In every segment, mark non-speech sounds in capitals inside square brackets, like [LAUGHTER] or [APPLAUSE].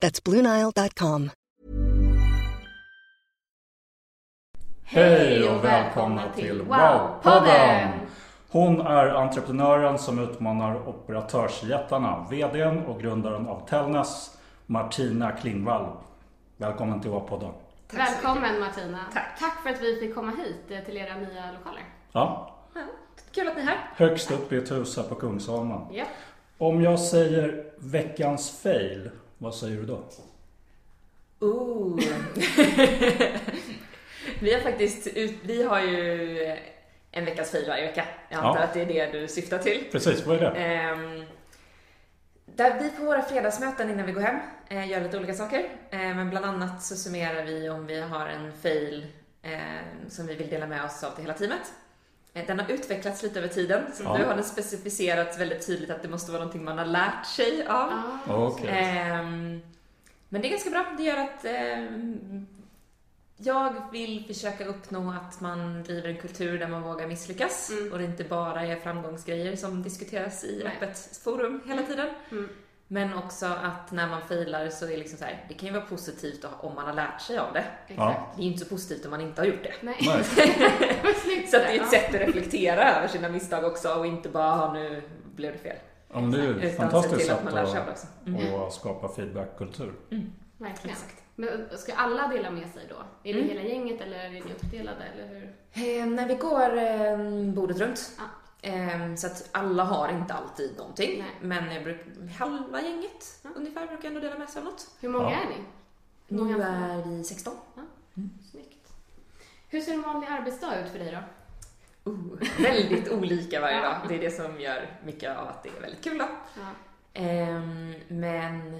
That's BlueNile.com. Hej och välkomna till Wow-podden! Hon är entreprenören som utmanar operatörsjättarna, VDn och grundaren av Tellnäs, Martina Klingvall. Välkommen till Wow-podden. Välkommen Martina. Tack. Tack för att vi fick komma hit eh, till era nya lokaler. Ja, Ja, kul att ni är här. högst upp i ett hus här på Kungsholmen. Ja. Om jag säger veckans fail, vad säger du då? Ooh. [LAUGHS] vi har faktiskt ut, vi har ju en veckas fail varje vecka. Jag antar Ja. att det är det du syftar till. Precis, vad är det? Ehm, där vi på våra fredagsmöten innan vi går hem eh, gör lite olika saker. Eh, men bland annat så summerar vi om vi har en fail eh, som vi vill dela med oss av till hela teamet. Eh, Den har utvecklats lite över tiden. Så Ja. nu har den specificerats väldigt tydligt att det måste vara någonting man har lärt sig av. Ah, Okej. Ehm, men det är ganska bra. Det gör att ehm, jag vill försöka uppnå att man driver en kultur där man vågar misslyckas Mm. och det inte bara är framgångsgrejer som diskuteras i Nej. öppet forum hela tiden. Mm. Men också att när man failar så är det liksom så här, det kan ju vara positivt om man har lärt sig av det. Exakt. Det är ju inte så positivt om man inte har gjort det. Nej. Så att det är ett sätt att reflektera över sina misstag också och inte bara, "Ah, nu blev det fel. Ja, men det är ju ett fantastiskt sätt att. Mm. att skapa feedbackkultur. Verkligen. Exakt. Men ska alla dela med sig då? Är det Mm. hela gänget eller är ni uppdelade eller hur? Eh, när vi går eh, bordet runt. Ja. Eh, så att alla har inte alltid någonting. Nej. Men jag bruk, halva gänget Ja. ungefär brukar ändå dela med sig av något. Hur många Ja. är ni? Nu är vi 16. Snyggt. Hur ser en vanlig arbetsdag ut för dig då? Uh, väldigt [LAUGHS] olika varje Ja. dag. Det är det som gör mycket av att det är väldigt kul då. Ja. Ehm, men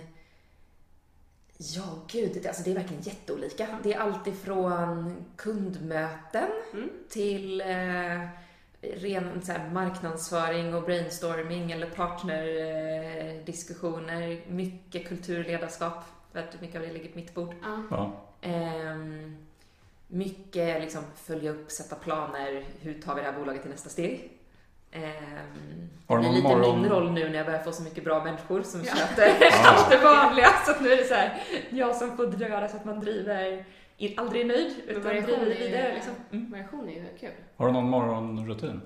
ja, gud, det, alltså det är verkligen jätteolika. Det är allt ifrån kundmöten Mm. till eh, ren så här, marknadsföring och brainstorming eller partnerdiskussioner. Eh, mycket kulturledarskap, för att mycket av det ligger på mitt bord. Ja. Ja. Ehm, mycket liksom följa upp, sätta planer, hur tar vi det här bolaget till nästa steg? Ehm, Har det någon lite morgon- min roll nu när jag börjar få så mycket bra människor som Ja. sköter [LAUGHS] allt det vanliga. Så att nu är det så här, jag som får göra så att man driver, aldrig är nöjd, utan variation driver är vidare. Liksom. Mm. Variation är ju kul. Har du någon morgonrutin?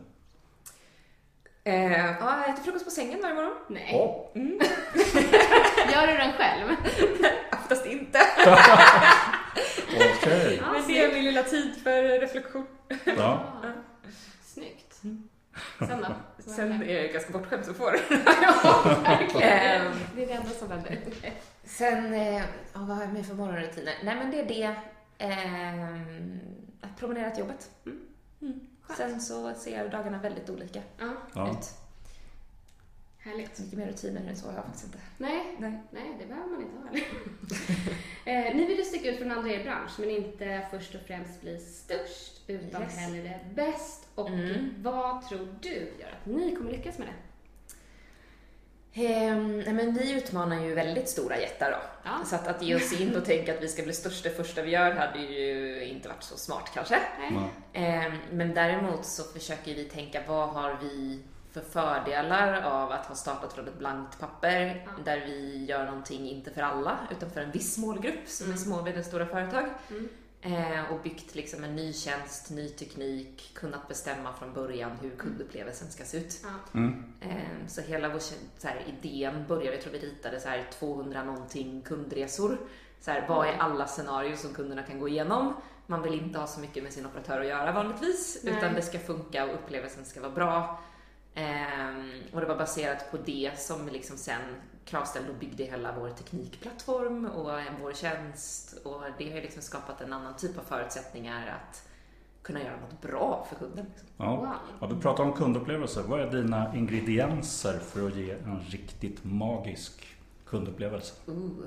Eh, ja, jag äter frukost på sängen varje morgon. Nej. Åh, [LAUGHS] Gör du den själv? [LAUGHS] Oftast inte. Okej. Ja, Men det är min lilla tid för reflektion. Ja. Sen då? Sen är jag ganska bortskämd så får [LAUGHS] Ja, verkligen. Ehm. Det är det enda som händer. Sen, eh, ja, vad har jag med för morgonrutiner? Nej men det är det, ehm, att promenera till jobbet. Mm. Skönt. Sen så ser dagarna väldigt olika Ja, Ja. ut. härligt. Så mycket mer rutiner än så har jag faktiskt inte. Nej, Nej. nej, det behöver man inte ha [LAUGHS] eh, Ni vill ju sticka ut från andra i er bransch, men inte först och främst bli störst, utan Yes. hellre bäst. Och Mm. vad tror du gör att ni kommer lyckas med det? Ehm, nej men vi utmanar ju väldigt stora jättar då. Ja. Så att, att ge oss in och tänka att vi ska bli störst det första vi gör hade ju inte varit så smart kanske. Ehm, Men däremot så försöker vi tänka vad har vi för fördelar av att ha startat från ett blankt papper Ja. där vi gör någonting inte för alla utan för en viss målgrupp som Mm. är små och medelstora företag. Mm. Eh, och byggt liksom en ny tjänst, ny teknik, kunnat bestämma från början hur kundupplevelsen ska se ut. Mm. Eh, så hela vår så här, idén började, jag tror vi ritade så här 200 någonting kundresor Så här, vad är alla scenarier som kunderna kan gå igenom? Man vill inte ha så mycket med sin operatör att göra vanligtvis, Nej. utan det ska funka och upplevelsen ska vara bra. Ehm, och det var baserat på det som vi liksom sen kravställde och byggde hela vår teknikplattform och vår tjänst. Och det har ju liksom skapat en annan typ av förutsättningar att kunna göra något bra för kunden. Liksom. Ja. Wow. Ja, du pratar om kundupplevelser. Vad är dina ingredienser för att ge en riktigt magisk kundupplevelse? Ooh.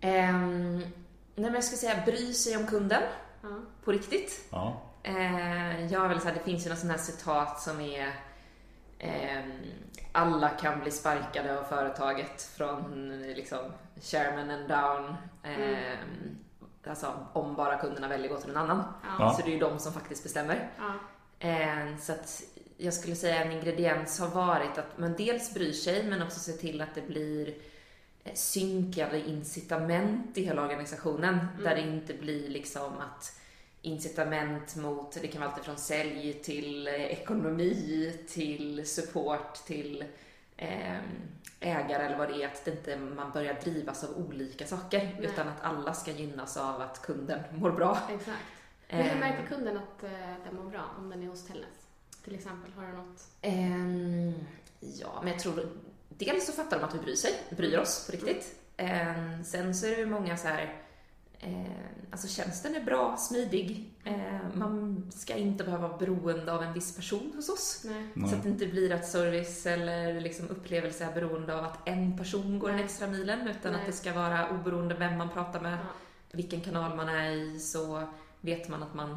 Ehm, nej men jag skulle säga bry sig om kunden Ja. på riktigt. Ja, Eh, jag har väl så här, det finns ju någon sån här citat som är alla kan bli sparkade av företaget från liksom chairman and down. Ehm, Alltså om bara kunderna väljer att gå till en annan. Ja. Så det är ju de som faktiskt bestämmer. Ja. Eh, Så att jag skulle säga en ingrediens har varit att man dels bryr sig men också ser till att det blir eh, synkade incitament i hela organisationen. Där det inte blir liksom att incitament mot, det kan vara allt från sälj till eh, ekonomi till support till eh, ägare eller vad det är, att det inte man börjar drivas av olika saker Nej. utan att alla ska gynnas av att kunden mår bra. Exakt. [LAUGHS] Men hur Eh, märker kunden att eh, den mår bra om den är hos Tellnäs? Till exempel, har du något? Ehm, ja, men jag tror dels så fattar de att vi bryr sig, bryr oss på riktigt. Ehm, sen så är det många så här, ehm, alltså tjänsten är bra, smidig. Ehm, man ska inte behöva vara beroende av en viss person hos oss. Nej. Så att det inte blir att service eller liksom upplevelse är beroende av att en person går den Nej. extra milen utan Nej. att det ska vara oberoende vem man pratar med, Ja. vilken kanal man är i så vet man att man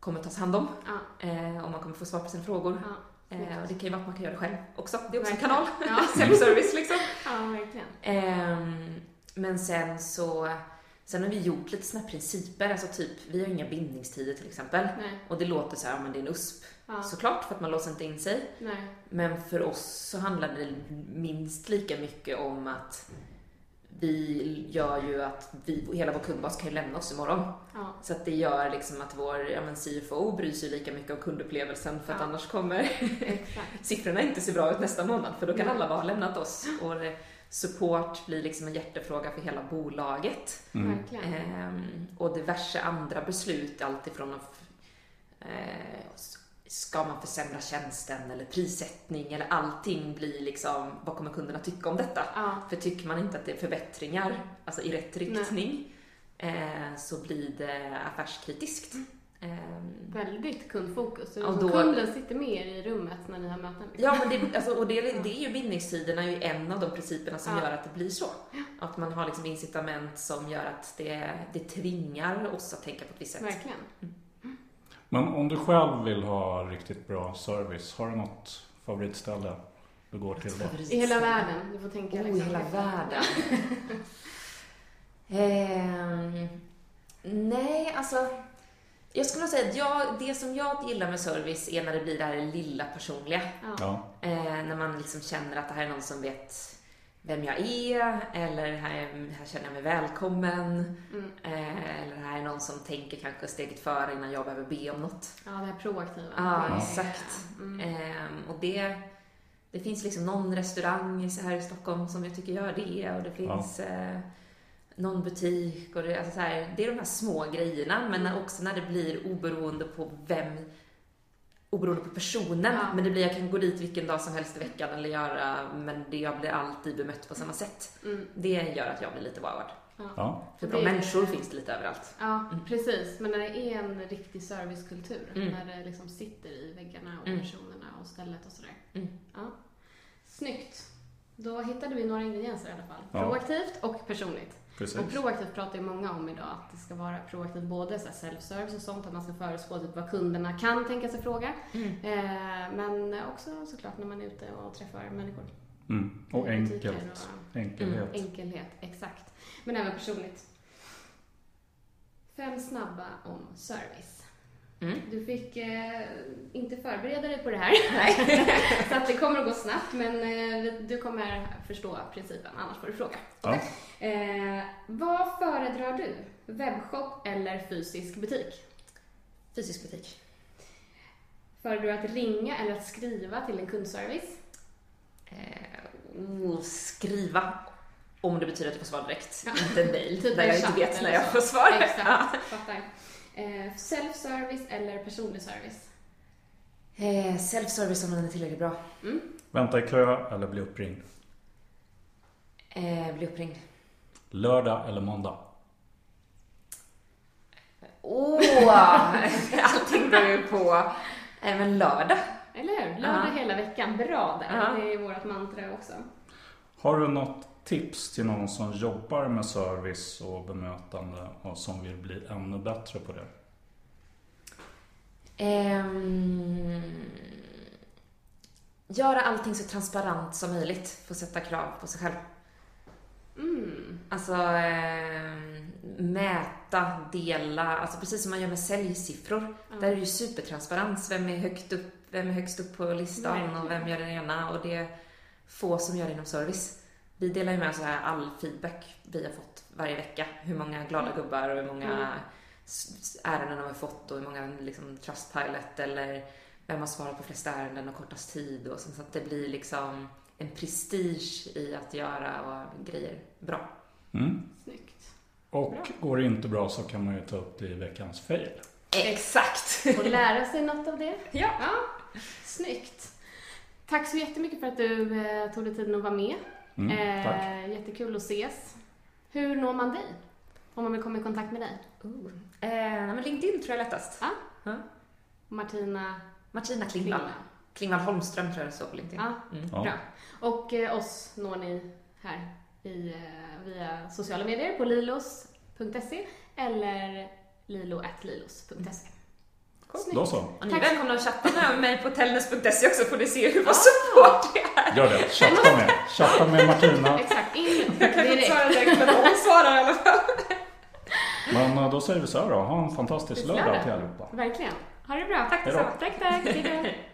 kommer tas hand om Ja. eh, och man kommer få svar på sina frågor. Ja. Eh, och det kan ju vara att man kan göra det själv också. Det är också en Verkligen. kanal. Ja. [LAUGHS] Self-service liksom. ja, verkligen. Ehm, men sen så, sen har vi gjort lite såna här principer, alltså typ, vi har inga bindningstider till exempel. Nej. Och det låter så här, men det är en USP. Ja. Såklart, för att man låser inte in sig. Nej. Men för oss så handlar det minst lika mycket om att vi gör ju att vi, hela vår kundbas kan ju lämna oss imorgon. Ja. Så att det gör liksom att vår ja, men CFO bryr sig lika mycket om kundupplevelsen för att Ja. annars kommer [LAUGHS] siffrorna inte se bra ut nästa månad för då kan Nej. alla bara ha lämnat oss. Och support blir liksom en hjärtefråga för hela bolaget. Mm. Ehm, och diverse andra beslut, alltifrån att eh, ska man försämra tjänsten eller prissättning eller allting blir liksom, vad kommer kunderna tycka om detta? Ja. För tycker man inte att det är förbättringar, alltså i rätt riktning, eh, så blir det affärskritiskt. Ehm, Väldigt kundfokus. Så Och då- Kunden sitter med er i rummet när ni har möten. liksom. Ja, men det, [LAUGHS] alltså, och det, det är ju bindningstiderna är ju en av de principerna som Ja. gör att det blir så. Att man har liksom incitament som gör att det, det tvingar oss att tänka på ett visst sätt. Verkligen. Men om du själv vill ha riktigt bra service, har du något favoritställe du går till då? I hela världen. Du får tänka Oh, i liksom hela efter. världen. [LAUGHS] Ehm, nej, alltså. Jag skulle säga att jag, det som jag gillar med service är när det blir det här lilla personliga. Ja. Ja, Eh, när man liksom känner att det här är någon som vet vem jag är, eller här, här känner jag mig välkommen. Mm. Eh, eller här är någon som tänker kanske steget före innan jag behöver be om något. ja, det här proaktiva. Ja, Det är- exakt. Mm. Ehm, och det, det finns liksom någon restaurang så här i Stockholm som jag tycker gör det och det finns eh, någon butik och det, alltså så här, det är de här små grejerna men också när det blir oberoende på vem oberoende på personen. Ja. Men det blir, jag kan gå dit vilken dag som helst i veckan eller göra, men det, jag blir alltid bemött på samma sätt. Mm. Det gör att jag blir lite wowad. ja. För bra Det- människor finns det lite överallt. Ja, precis. Men när det är en riktig servicekultur, Mm. när det liksom sitter i väggarna och Mm. personerna och stället och sådär. Mm. Ja. Snyggt. Då hittade vi några ingredienser i alla fall. Ja. Proaktivt och personligt. Precis. Och proaktivt pratar ju många om idag, att det ska vara proaktivt både så här self-service och sånt, att man ska förutspå typ vad kunderna kan tänka sig fråga. Mm. Eh, men också såklart när man är ute och träffar människor. Mm. Och enkelt. och- Enkelhet. Enkelhet, exakt. Men även personligt. Fem snabba om service. Mm. Du fick eh, inte förbereda dig på det här. [LAUGHS] [LAUGHS] så att det kommer att gå snabbt, men eh, du kommer förstå principen, annars får du fråga. Ja. Eh, vad föredrar du? Webbshop eller fysisk butik? Fysisk butik. Föredrar du att ringa eller att skriva till en kundservice? Eh, oh, skriva. Om det betyder att jag får svar direkt, inte en mail typ där jag inte vet när jag får svar. Exakt, fattar. Eh, self-service eller personlig service? Eh, self-service om den är tillräckligt bra. Mm. Vänta i kö eller bli uppringd? Eh, bli uppringd. Lördag eller måndag? Åh! Oh, [LAUGHS] allting beror ju på. Eh, men lördag. Eller hur? Lördag uh -huh. hela veckan. Bra där. Uh -huh. Det är vårt mantra också. Har du något tips till någon som jobbar med service och bemötande och som vill bli ännu bättre på det? Um, göra allting så transparent som möjligt. Få sätta krav på sig själv. Mm. Alltså eh, mäta, dela, alltså precis som man gör med säljsiffror. Mm. Där är det ju supertransparens. Vem är högt upp, vem är högst upp på listan mm. och vem gör det ena och det är få som gör det inom service. Vi delar ju med oss av all feedback vi har fått varje vecka. Hur många glada mm. gubbar och hur många mm. ärenden har vi fått och hur många liksom, Trustpilot eller vem har svarat på flest ärenden och kortast tid och så, så att det blir liksom en prestige i att göra grejer bra. Mm. Snyggt. Och bra. går det inte bra så kan man ju ta upp det i veckans fail. Exakt! Och lära sig något av det. [LAUGHS] Ja. ja. Snyggt. Tack så jättemycket för att du eh, tog dig tiden att vara med. Mm. Eh, jättekul att ses. Hur når man dig? Om man vill komma i kontakt med dig? Uh. Eh, men LinkedIn tror jag är lättast. Ja. Uh. Martina? Martina Klingvall. Klingvall Holmström tror jag det står på LinkedIn. Ja, mm. Bra. Och eh, oss når ni här i, eh, via sociala medier på lilos.se eller lilo.lilos.se. Då så. Och ni är välkomna att chatta med mig på tellnäs.se också får ni se hur vad support det är. Gör det. Chatta med. Chatta med Martina. Exakt. In Jag kan inte svara direkt men hon svarar i alla fall. Men eh, då säger vi så här då. Ha en fantastisk lördag till allihopa. Verkligen. Ha det bra. Tack detsamma. Tack, tack. [LAUGHS]